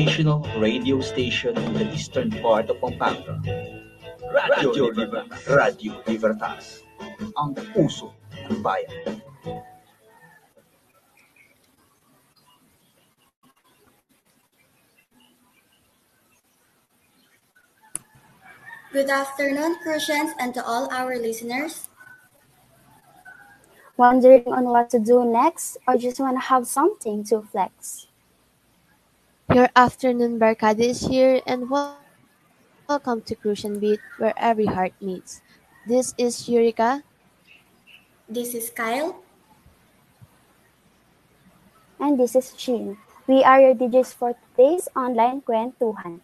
educational radio station in the eastern part of Pampanga. Radio, Libertas. Radio Libertas, ang puso ng bayan. Good afternoon, Crucians, and to all our listeners. Wondering on what to do next or just want to have something to flex? Your afternoon barkada is here and wel- welcome to Crucian Beat where every heart meets. This is Eureka. This is Kyle. And this is Chin. We are your DJs for today's online kwentuhan.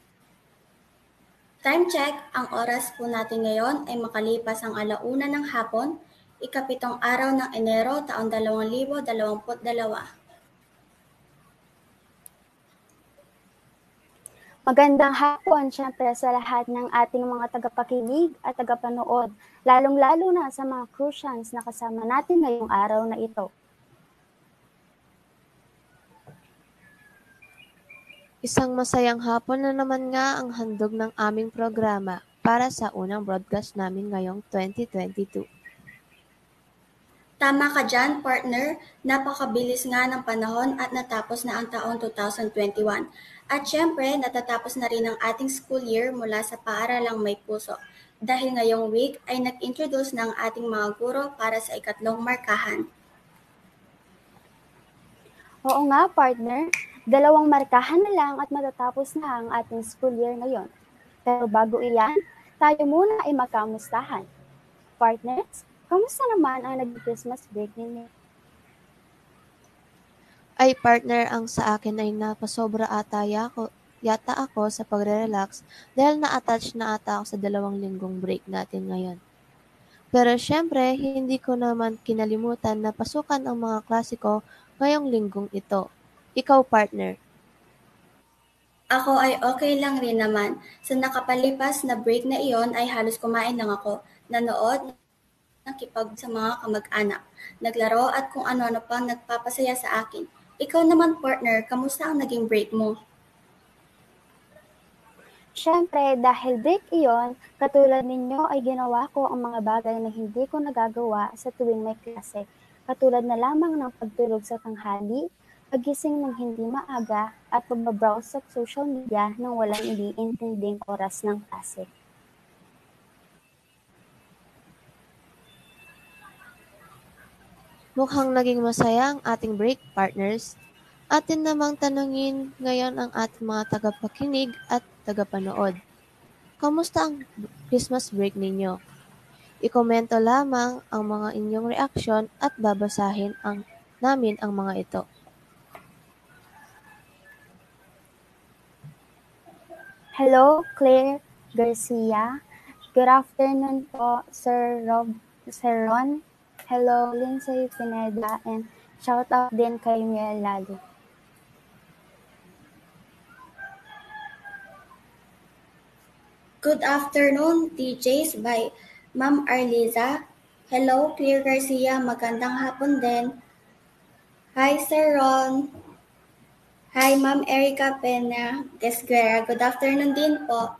Time check, ang oras po natin ngayon ay makalipas ang alauna ng hapon, ikapitong araw ng Enero taong 2022. Magandang hapon syempre sa lahat ng ating mga tagapakinig at tagapanood, lalong-lalo na sa mga Crucians na kasama natin ngayong araw na ito. Isang masayang hapon na naman nga ang handog ng aming programa para sa unang broadcast namin ngayong 2022. Tama ka dyan, partner. Napakabilis nga ng panahon at natapos na ang taong 2021. At syempre, natatapos na rin ang ating school year mula sa paaralang may puso. Dahil ngayong week ay nag-introduce ng ating mga guro para sa ikatlong markahan. Oo nga, partner. Dalawang markahan na lang at matatapos na ang ating school year ngayon. Pero bago iyan, tayo muna ay makamustahan. Partners, kamusta naman ang nag-Christmas break ninyo? Ay partner ang sa akin ay napasobra ata ako, yata ako sa pagre-relax dahil na-attach na ata ako sa dalawang linggong break natin ngayon. Pero syempre, hindi ko naman kinalimutan na pasukan ang mga klasiko ngayong linggong ito. Ikaw partner. Ako ay okay lang rin naman. Sa nakapalipas na break na iyon ay halos kumain lang ako. Nanood, nakipag sa mga kamag-anak, naglaro at kung ano-ano pang nagpapasaya sa akin. Ikaw naman partner, kamusta ang naging break mo? Siyempre, dahil break iyon, katulad ninyo ay ginawa ko ang mga bagay na hindi ko nagagawa sa tuwing may klase. Katulad na lamang ng pagtulog sa tanghali, pagising ng hindi maaga, at pagbabrowse sa social media nang walang iniintinding oras ng klase. Mukhang naging masaya ang ating break, partners. Atin namang tanungin ngayon ang ating mga tagapakinig at tagapanood. Kamusta ang Christmas break ninyo? Ikomento lamang ang mga inyong reaksyon at babasahin ang namin ang mga ito. Hello, Claire Garcia. Good afternoon po, Sir Rob, Sir Ron. Hello, Lindsay Pineda, and shout out din kay Miel Lalo. Good afternoon, DJs by Ma'am Arliza. Hello, Claire Garcia. Magandang hapon din. Hi, Sir Ron. Hi, Ma'am Erica Pena Desguera. Good afternoon din po.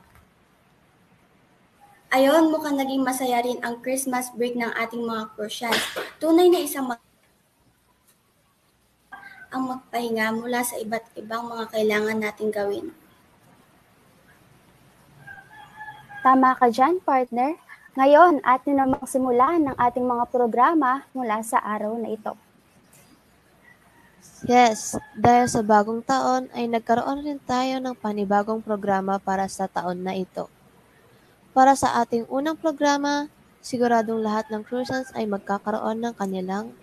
Ayon, mukhang naging masaya rin ang Christmas break ng ating mga Crucians. Tunay na isang mag- ang magpahinga mula sa iba't ibang mga kailangan nating gawin. Tama ka dyan, partner. Ngayon, atin namang simulan ng ating mga programa mula sa araw na ito. Yes, dahil sa bagong taon ay nagkaroon rin tayo ng panibagong programa para sa taon na ito. Para sa ating unang programa, siguradong lahat ng crucians ay magkakaroon ng kanilang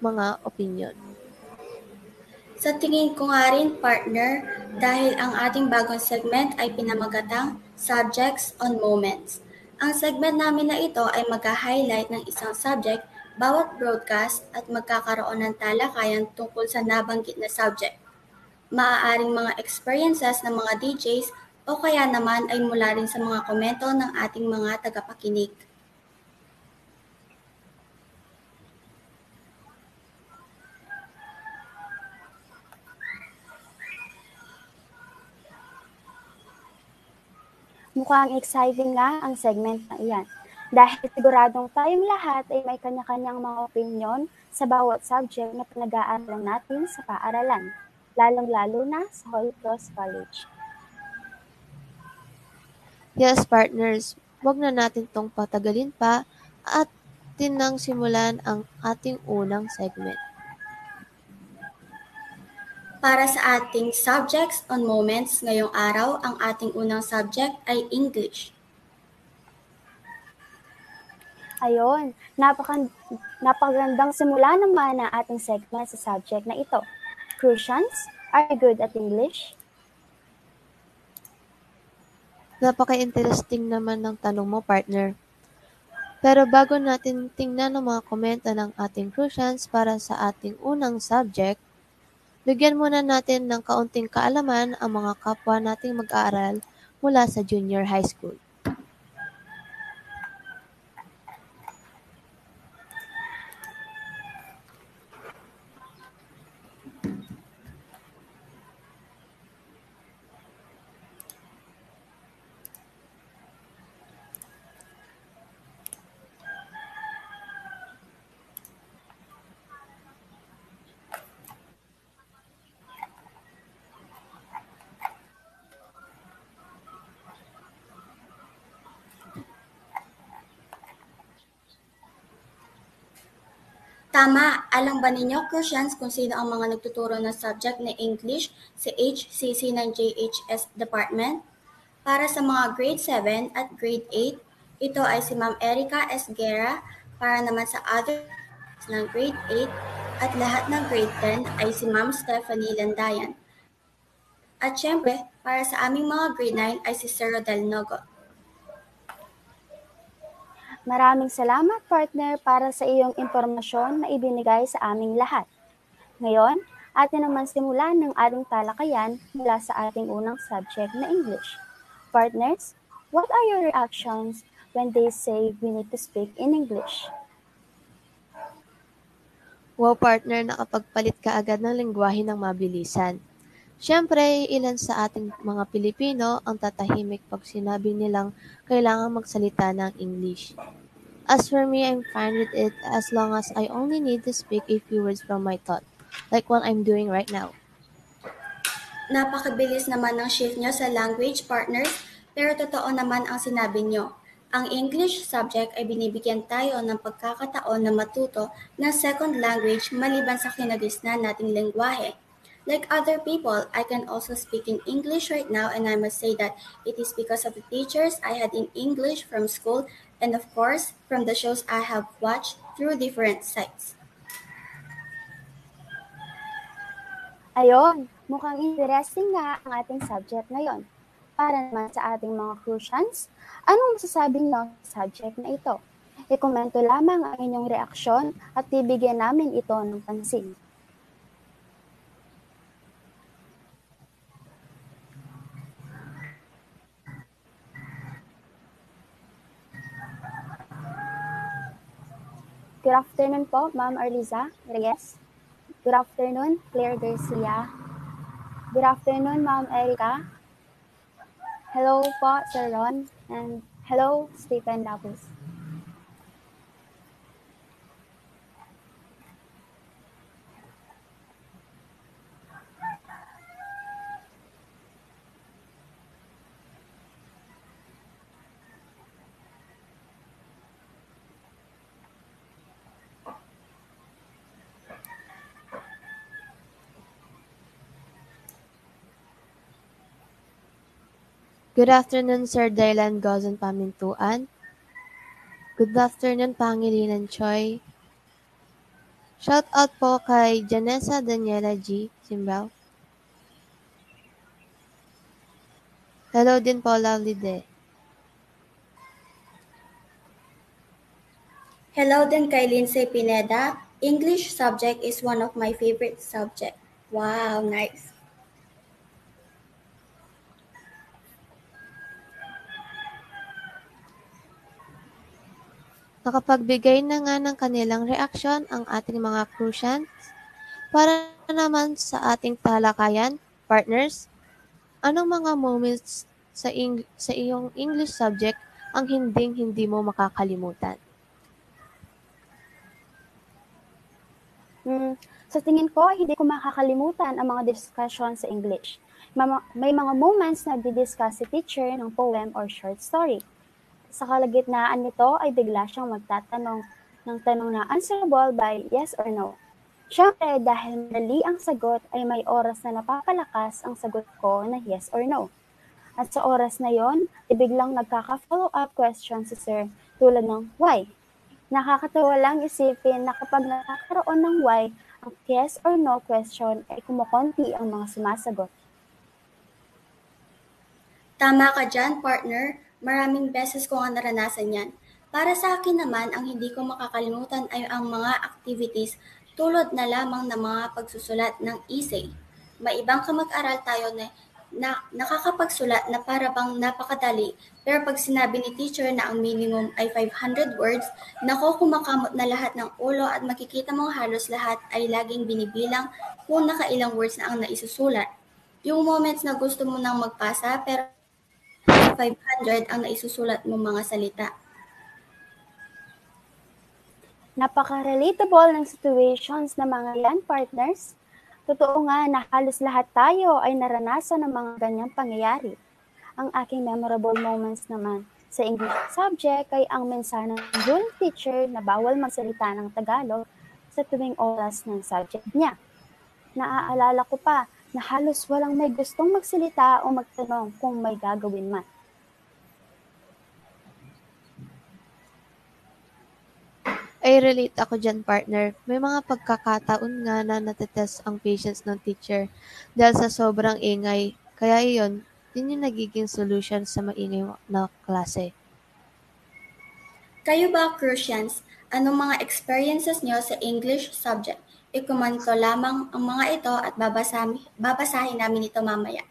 mga opinion. Sa tingin ko nga rin, partner, dahil ang ating bagong segment ay pinamagatang Subjects on Moments. Ang segment namin na ito ay magka-highlight ng isang subject bawat broadcast at magkakaroon ng talakayan tungkol sa nabanggit na subject. Maaaring mga experiences ng mga DJs o kaya naman ay mula rin sa mga komento ng ating mga tagapakinig. Mukhang exciting nga ang segment na iyan. Dahil siguradong tayong lahat ay may kanya-kanyang mga opinion sa bawat subject na pinag-aaralan natin sa paaralan, lalong-lalo na sa Holy Cross College. Yes, partners, wag na natin tong patagalin pa at tinang simulan ang ating unang segment. Para sa ating subjects on moments ngayong araw, ang ating unang subject ay English. Ayon, napaka, napakagandang simula naman ang ating segment sa subject na ito. Crucians, are you good at English? Napaka-interesting naman ng tanong mo, partner. Pero bago natin tingnan ang mga komento ng ating crucians para sa ating unang subject, bigyan muna natin ng kaunting kaalaman ang mga kapwa nating mag-aaral mula sa junior high school. Tama, alam ba ninyo, Crucians, kung sino ang mga nagtuturo ng subject na English sa HCC ng JHS Department? Para sa mga grade 7 at grade 8, ito ay si Ma'am Erica S. Guerra. Para naman sa other ng grade 8 at lahat ng grade 10 ay si Ma'am Stephanie Landayan. At syempre, para sa aming mga grade 9 ay si Sir Rodel Nogo. Maraming salamat partner para sa iyong impormasyon na ibinigay sa aming lahat. Ngayon, atin naman simulan ng ating talakayan mula sa ating unang subject na English. Partners, what are your reactions when they say we need to speak in English? Wow partner, nakapagpalit ka agad ng lingwahe ng mabilisan. Siyempre, ilan sa ating mga Pilipino ang tatahimik pag sinabi nilang kailangan magsalita ng English. As for me, I'm fine with it as long as I only need to speak a few words from my thought, like what I'm doing right now. Napakabilis naman ng shift nyo sa language partners, pero totoo naman ang sinabi nyo. Ang English subject ay binibigyan tayo ng pagkakataon na matuto ng second language maliban sa kinagisnan nating lengguwahe. Like other people, I can also speak in English right now and I must say that it is because of the teachers I had in English from school and of course from the shows I have watched through different sites. Ayon, mukhang interesting nga ang ating subject ngayon. Para naman sa ating mga crucians, anong masasabi niyo sa subject na ito? I-komento lamang ang inyong reaksyon at bibigyan namin ito ng pansin. Good afternoon po, Ma'am Arliza Reyes. Good afternoon, Claire Garcia. Good afternoon, Ma'am Erica. Hello po, Sir Ron. And hello, Stephen Lapus. Good afternoon, Sir Dylan Gozon Pamintuan. Good afternoon, Pangilinan Choi. Shout out po kay Janessa Daniela G. Simbao. Hello din po, Lovely Day. Hello din kay Lindsay Pineda. English subject is one of my favorite subject. Wow, nice. Nakapagbigay na nga ng kanilang reaksyon ang ating mga crucians. Para naman sa ating talakayan, partners, anong mga moments sa, ing- sa iyong English subject ang hinding-hindi mo makakalimutan? Hmm, sa tingin ko, hindi ko makakalimutan ang mga discussion sa English. May mga moments na didiscuss si teacher ng poem or short story. Sa kalagitnaan nito ay bigla siyang magtatanong ng tanong na answerable by yes or no. Siyempre, dahil mali ang sagot ay may oras na napapalakas ang sagot ko na yes or no. At sa oras na yon, ibiglang nagkaka-follow up question si sir tulad ng why? Nakakatawa lang isipin na kapag nakakaroon ng why, ang yes or no question ay kumukonti ang mga sumasagot. Tama ka dyan, partner. Maraming beses ko nga naranasan yan. Para sa akin naman, ang hindi ko makakalimutan ay ang mga activities tulad na lamang ng mga pagsusulat ng essay. May ibang kamag-aral tayo na, na nakakapagsulat na para bang napakadali, pero pag sinabi ni teacher na ang minimum ay 500 words, nako kumakamot na lahat ng ulo at makikita mong halos lahat ay laging binibilang kung nakailang words na ang naisusulat. Yung moments na gusto mo nang magpasa pero 500 ang naisusulat mo mga salita. Napaka-relatable ng situations ng mga yan, partners. Totoo nga na halos lahat tayo ay naranasan ng mga ganyang pangyayari. Ang aking memorable moments naman sa English subject ay ang mensahe ng June teacher na bawal magsalita ng Tagalog sa tuwing oras ng subject niya. Naaalala ko pa na halos walang may gustong magsalita o magtanong kung may gagawin man. Ay relate ako dyan partner. May mga pagkakataon nga na natetest ang patience ng teacher dahil sa sobrang ingay. Kaya iyon, yun yung nagiging solution sa maingay na klase. Kayo ba, Crucians, anong mga experiences nyo sa English subject? Ikomento lamang ang mga ito at babasahin, babasahin namin ito mamaya.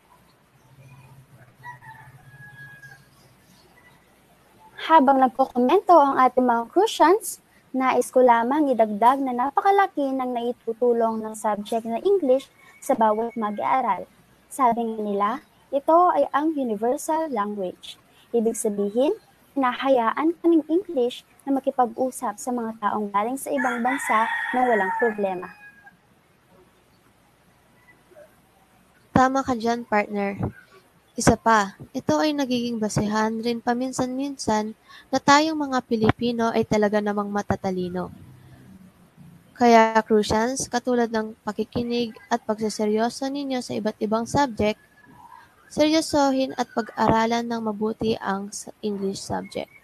Habang nagkokomento ang ating mga Crucians, nais ko lamang idagdag na napakalaki ng naitutulong ng subject na English sa bawat mag-aaral. Sabi nila, ito ay ang universal language. Ibig sabihin, hinahayaan ka ng English na makipag-usap sa mga taong galing sa ibang bansa na walang problema. Tama ka dyan, partner. Isa pa, ito ay nagiging basehan rin paminsan-minsan na tayong mga Pilipino ay talaga namang matatalino. Kaya Crucians, katulad ng pakikinig at pagseseryoso ninyo sa iba't ibang subject, seryosohin at pag-aralan ng mabuti ang English subject.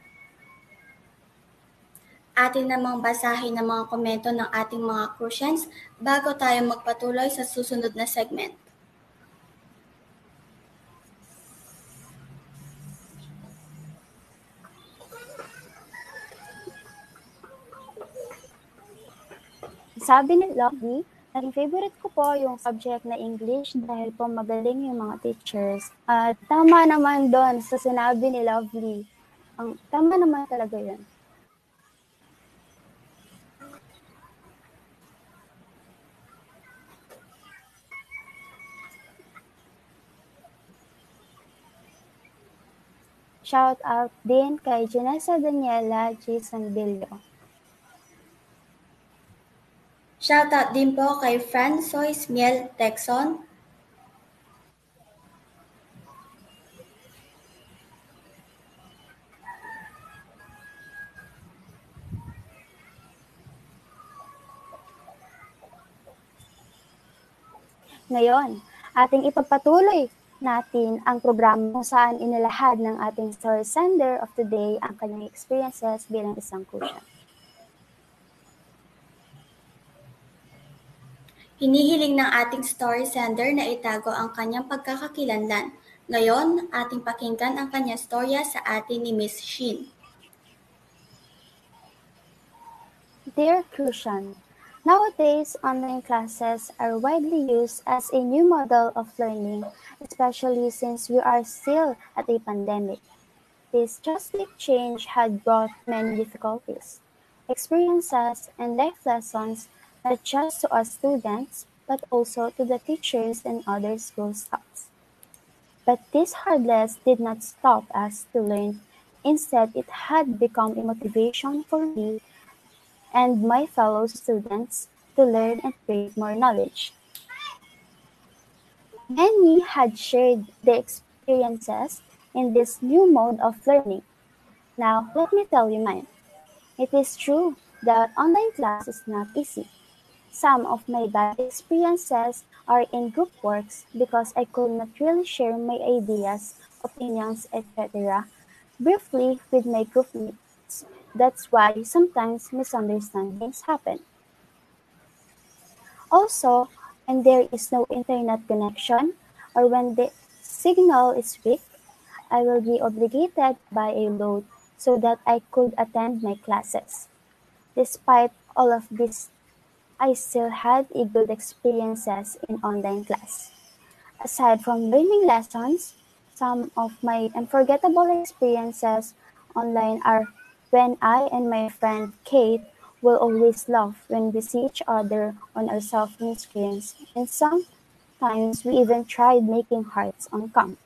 Atin namang basahin ang mga komento ng ating mga Crucians bago tayo magpatuloy sa susunod na segment. Sabi ni Lovely, naging favorite ko po yung subject na English dahil po magaling yung mga teachers. At tama naman doon sa sinabi ni Lovely. Ang tama naman talaga yun. Shout out din kay Janessa Daniela J. Sanbillo. Shoutout din po kay Francois Miel Texon, Ngayon, ating ipagpatuloy natin ang programa kung saan inilahad ng ating story sender of today ang kanyang experiences bilang isang kusya. Hinihiling ng ating story sender na itago ang kanyang pagkakakilanlan. Ngayon, ating pakinggan ang kanyang storya sa atin ni Miss Shin. Dear Crucian, Nowadays, online classes are widely used as a new model of learning, especially since we are still at a pandemic. This drastic change had brought many difficulties, experiences, and life lessons not just to us students, but also to the teachers and other school staffs. But this hardness did not stop us to learn. Instead, it had become a motivation for me and my fellow students to learn and create more knowledge. Many had shared their experiences in this new mode of learning. Now, let me tell you mine. It is true that online class is not easy. Some of my bad experiences are in group works because I could not really share my ideas, opinions, etc. briefly with my group mates. That's why sometimes misunderstandings happen. Also, when there is no internet connection or when the signal is weak, I will be obligated by a load so that I could attend my classes. Despite all of this, I still had a good experiences in online class. Aside from learning lessons, some of my unforgettable experiences online are when I and my friend Kate will always laugh when we see each other on our cell phone screens, and sometimes we even tried making hearts on cam.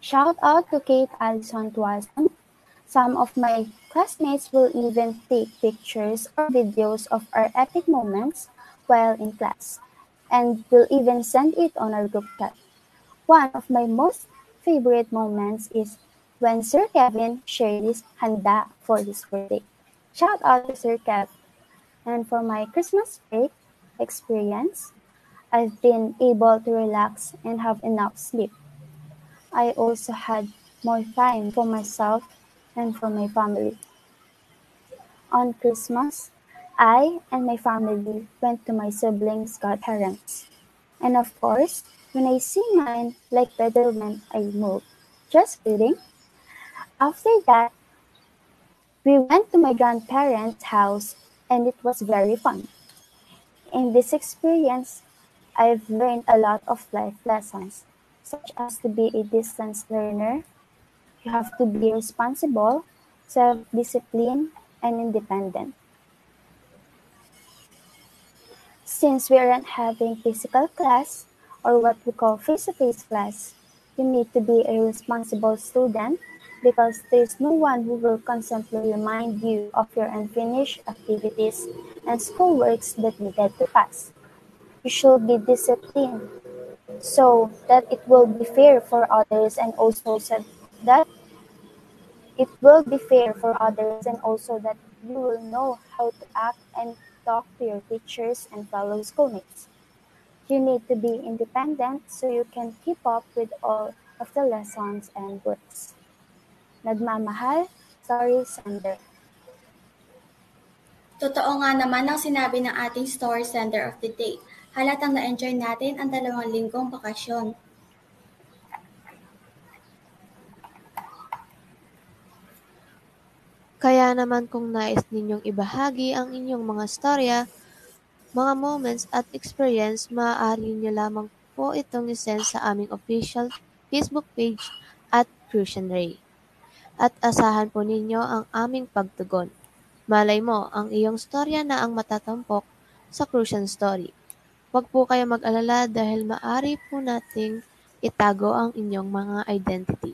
Shout out to Kate Allison Tuason. Some of my classmates will even take pictures or videos of our epic moments while in class, and will even send it on our group chat. One of my most favorite moments is when Sir Kevin shared his handa for his birthday. Shout out to Sir Kev. And for my Christmas break experience, I've been able to relax and have enough sleep. I also had more time for myself and for my family. On Christmas, I and my family went to my siblings' godparents. And of course, when I see mine, like when I move. Just kidding. After that, we went to my grandparents' house and it was very fun. In this experience, I've learned a lot of life lessons, such as to be a distance learner. You have to be responsible, self disciplined, and independent. Since we aren't having physical class, or what we call face-to-face class, you need to be a responsible student because there's no one who will constantly remind you of your unfinished activities and schoolworks that needed to pass. You should be disciplined so that it will be fair for others and also so that it will be fair for others and also that you will know how to act and talk to your teachers and fellow schoolmates. You need to be independent so you can keep up with all of the lessons and works. Nagmamahal, sorry sender. Totoo nga naman ang sinabi ng ating story sender of the day. Halatang na-enjoy natin ang dalawang linggong bakasyon. Kaya naman kung nais ninyong ibahagi ang inyong mga storya, mga moments at experience, maaari nyo lamang po itong isend sa aming official Facebook page at Crucian Ray. At asahan po ninyo ang aming pagtugon. Malay mo, ang iyong storya na ang matatampok sa Crucian Story. Huwag po kayo mag-alala dahil maaari po nating itago ang inyong mga identity.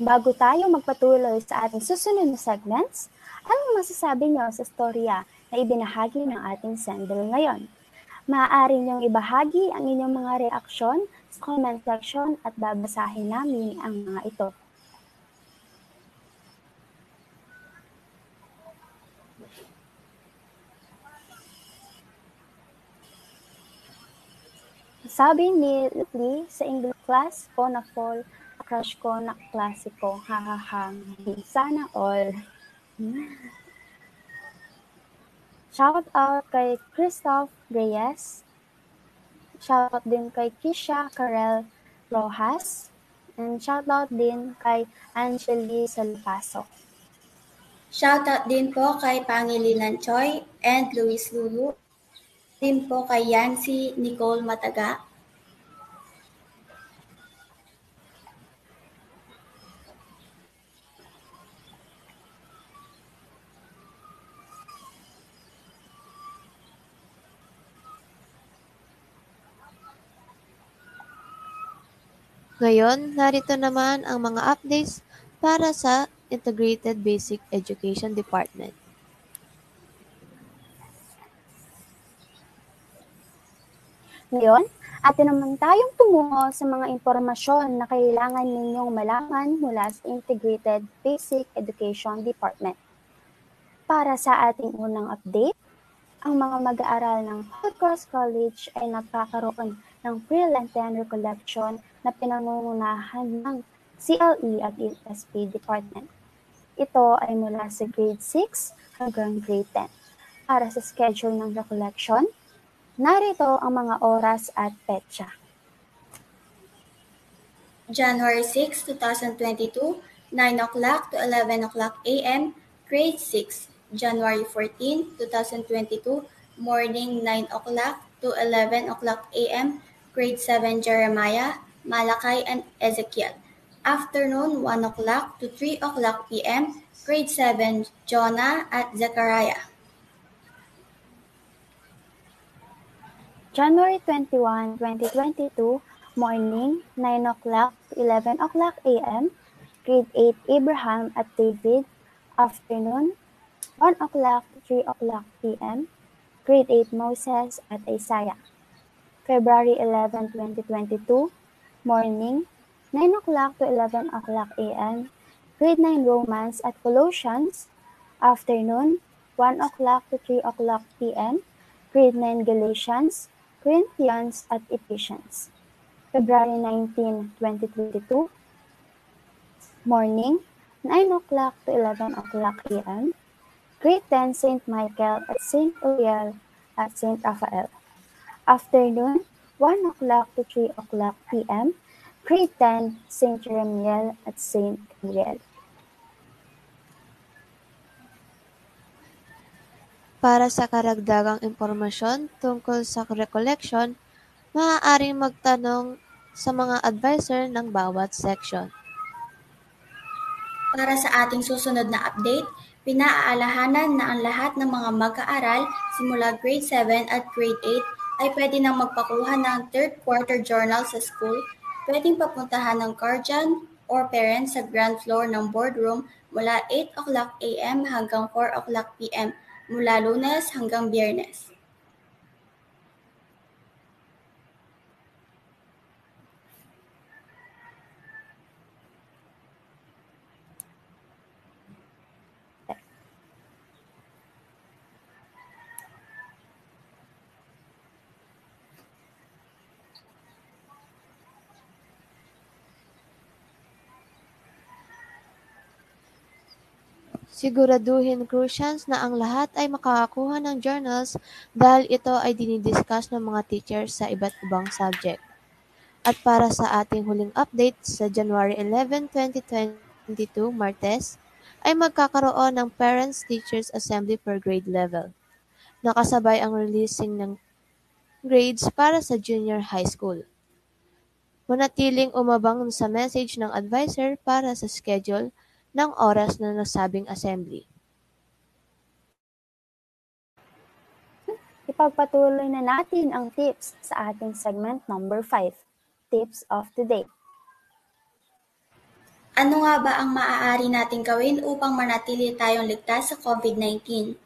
Bago tayo magpatuloy sa ating susunod na segments, Anong masasabi niyo sa storya na ibinahagi ng ating sender ngayon? Maaari niyong ibahagi ang inyong mga reaksyon sa comment section at babasahin namin ang mga ito. Sabi ni Lee sa English class ko na fall, crush ko na klasiko, ha ha ha, sana all. Shout out kay Christoph Reyes. Shout out din kay Kisha Karel Rojas. And shout out din kay Angeli Salpaso. Shoutout din po kay Pangilinan Choi and Luis Lulu. Din po kay Yancy Nicole Mataga. Ngayon, narito naman ang mga updates para sa Integrated Basic Education Department. Ngayon, atin naman tayong tumungo sa mga impormasyon na kailangan ninyong malaman mula sa Integrated Basic Education Department. Para sa ating unang update, ang mga mag-aaral ng Holy Cross College ay nagkakaroon ng pre-Lenten recollection na pinangungunahan ng CLE at ESP Department. Ito ay mula sa grade 6 hanggang grade 10. Para sa schedule ng recollection, narito ang mga oras at petsa. January 6, 2022, 9 o'clock to 11 o'clock a.m., grade 6. January 14, 2022, morning 9 o'clock to 11 o'clock a.m., grade 7 Jeremiah, Malachi, and Ezekiel. Afternoon 1 o'clock to 3 o'clock p.m., grade 7 Jonah at Zechariah. January 21, 2022, morning 9 o'clock to 11 o'clock a.m., grade 8 Abraham at David. Afternoon 1 o'clock to 3 o'clock p.m., grade 8 Moses at Isaiah. February 11, 2022, morning 9 o'clock to 11 o'clock a.m., grade 9 Romans at Colossians. Afternoon 1 o'clock to 3 o'clock p.m., grade 9 Galatians, Corinthians at Ephesians. February 19, 2022, morning 9 o'clock to 11 o'clock a.m., grade 10 St. Michael at St. Uriel at St. Raphael. Afternoon 1 o'clock to 3 o'clock p.m., grade 10 St. Jeremiel at St. Gabriel. Para sa karagdagang impormasyon tungkol sa recollection, maaaring magtanong sa mga advisor ng bawat section. Para sa ating susunod na update, pinaaalahanan na ang lahat ng mga mag-aaral simula grade 7 at grade 8 ay pwede nang magpakuha ng third quarter journal sa school, pwedeng papuntahan ng guardian or parents sa ground floor ng boardroom mula 8 o'clock a.m. hanggang 4 o'clock p.m. mula lunes hanggang biyernes. Siguraduhin Crucians na ang lahat ay makakakuha ng journals dahil ito ay dinidiscuss ng mga teachers sa iba't ibang subject. At para sa ating huling update sa January 11, 2022, Martes, ay magkakaroon ng Parents-Teachers Assembly for grade level. Nakasabay ang releasing ng grades para sa junior high school. Manatiling umabang sa message ng advisor para sa schedule ng oras na nasabing assembly. Ipagpatuloy na natin ang tips sa ating segment number 5, Tips of the Day. Ano nga ba ang maaari nating gawin upang manatili tayong ligtas sa COVID-19?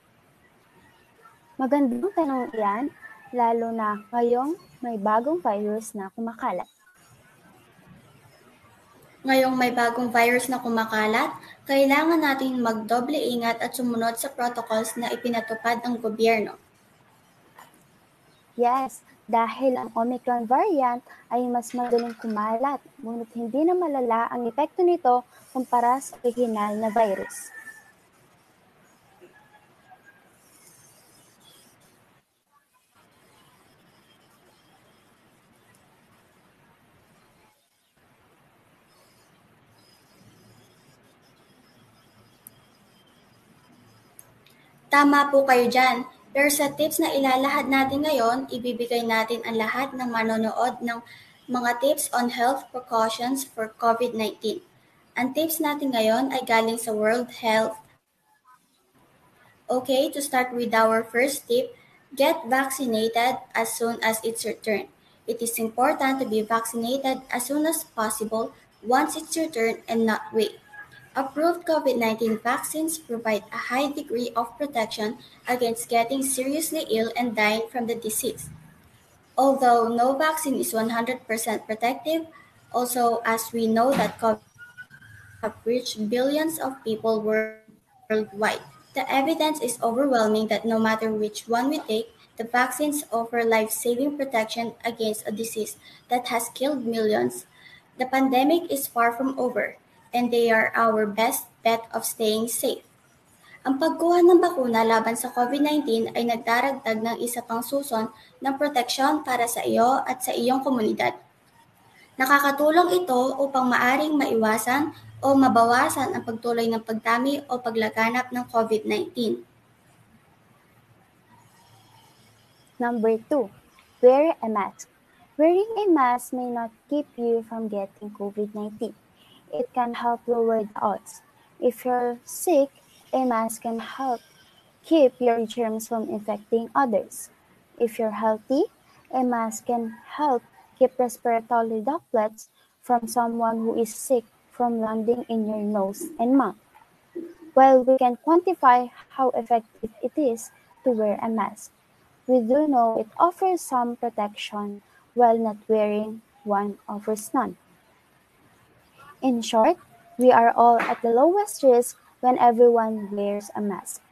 Magandang tanong iyan, lalo na ngayong may bagong virus na kumakalat. Ngayong may bagong virus na kumakalat, kailangan natin magdoble ingat at sumunod sa protocols na ipinatupad ng gobyerno. Yes, dahil ang Omicron variant ay mas madaling kumalat ngunit hindi na malala ang epekto nito kumpara sa orihinal na virus. Tama po kayo dyan. Pero sa tips na ilalahad natin ngayon, ibibigay natin ang lahat ng manonood ng mga tips on health precautions for COVID-19. Ang tips natin ngayon ay galing sa World Health. Okay, to start with our first tip, get vaccinated as soon as it's your turn. It is important to be vaccinated as soon as possible once it's your turn and not wait. Approved COVID-19 vaccines provide a high degree of protection against getting seriously ill and dying from the disease. Although no vaccine is 100% protective, also as we know that COVID have reached billions of people worldwide. The evidence is overwhelming that no matter which one we take, the vaccines offer life-saving protection against a disease that has killed millions. The pandemic is far from over and they are our best bet of staying safe. Ang pagkuha ng bakuna laban sa COVID-19 ay nagdaragdag ng isa pang suson ng proteksyon para sa iyo at sa iyong komunidad. Nakakatulong ito upang maaring maiwasan o mabawasan ang pagtuloy ng pagdami o paglaganap ng COVID-19. Number 2. Wear a mask. Wearing a mask may not keep you from getting COVID-19 it can help lower the odds. If you're sick, a mask can help keep your germs from infecting others. If you're healthy, a mask can help keep respiratory droplets from someone who is sick from landing in your nose and mouth. While we can quantify how effective it is to wear a mask, we do know it offers some protection while not wearing one offers none. In short, we are all at the lowest risk when everyone wears a mask.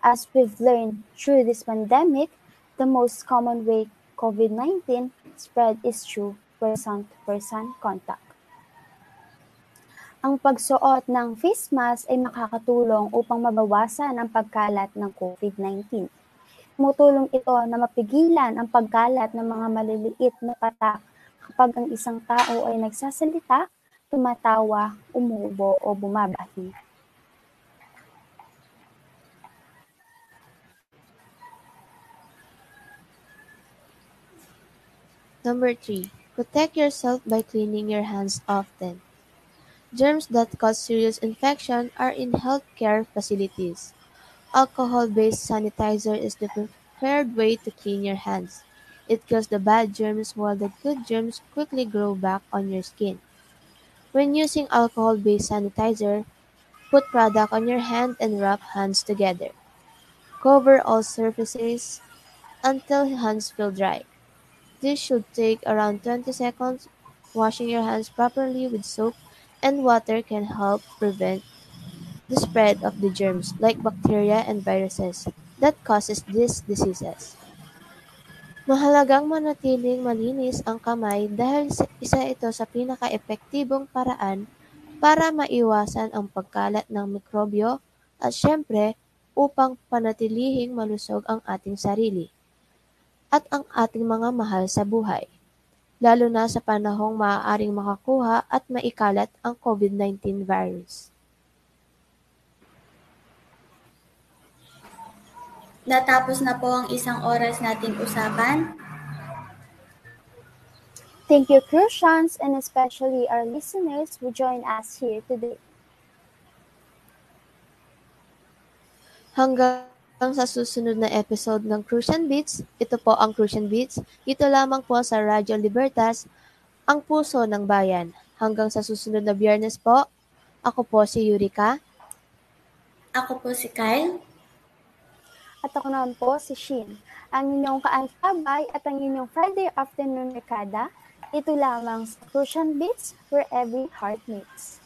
As we've learned through this pandemic, the most common way COVID-19 spread is through person-to-person contact. Ang pagsuot ng face mask ay makakatulong upang mabawasan ang pagkalat ng COVID-19. Tumutulong ito na mapigilan ang pagkalat ng mga maliliit na patak kapag ang isang tao ay nagsasalita tumatawa, umuubo o bumabahi. Number 3. Protect yourself by cleaning your hands often. Germs that cause serious infection are in healthcare facilities. Alcohol-based sanitizer is the preferred way to clean your hands. It kills the bad germs while the good germs quickly grow back on your skin. When using alcohol-based sanitizer, put product on your hand and rub hands together. Cover all surfaces until hands feel dry. This should take around 20 seconds. Washing your hands properly with soap and water can help prevent the spread of the germs like bacteria and viruses that causes these diseases. Mahalagang manatiling malinis ang kamay dahil isa ito sa pinaka-epektibong paraan para maiwasan ang pagkalat ng mikrobyo at siyempre upang panatilihing malusog ang ating sarili at ang ating mga mahal sa buhay, lalo na sa panahong maaaring makakuha at maikalat ang COVID-19 virus. Natapos na po ang isang oras nating usapan. Thank you, Crucians, and especially our listeners who join us here today. Hanggang sa susunod na episode ng Crucian Beats, ito po ang Crucian Beats, dito lamang po sa Radyo Libertas, ang puso ng bayan. Hanggang sa susunod na biyernes po, ako po si Yurika. Ako po si Kyle. At ako naman po si Shin, ang inyong kaantabay at ang inyong Friday afternoon rekada, ito lamang sa Crucian Beats where every heart meets.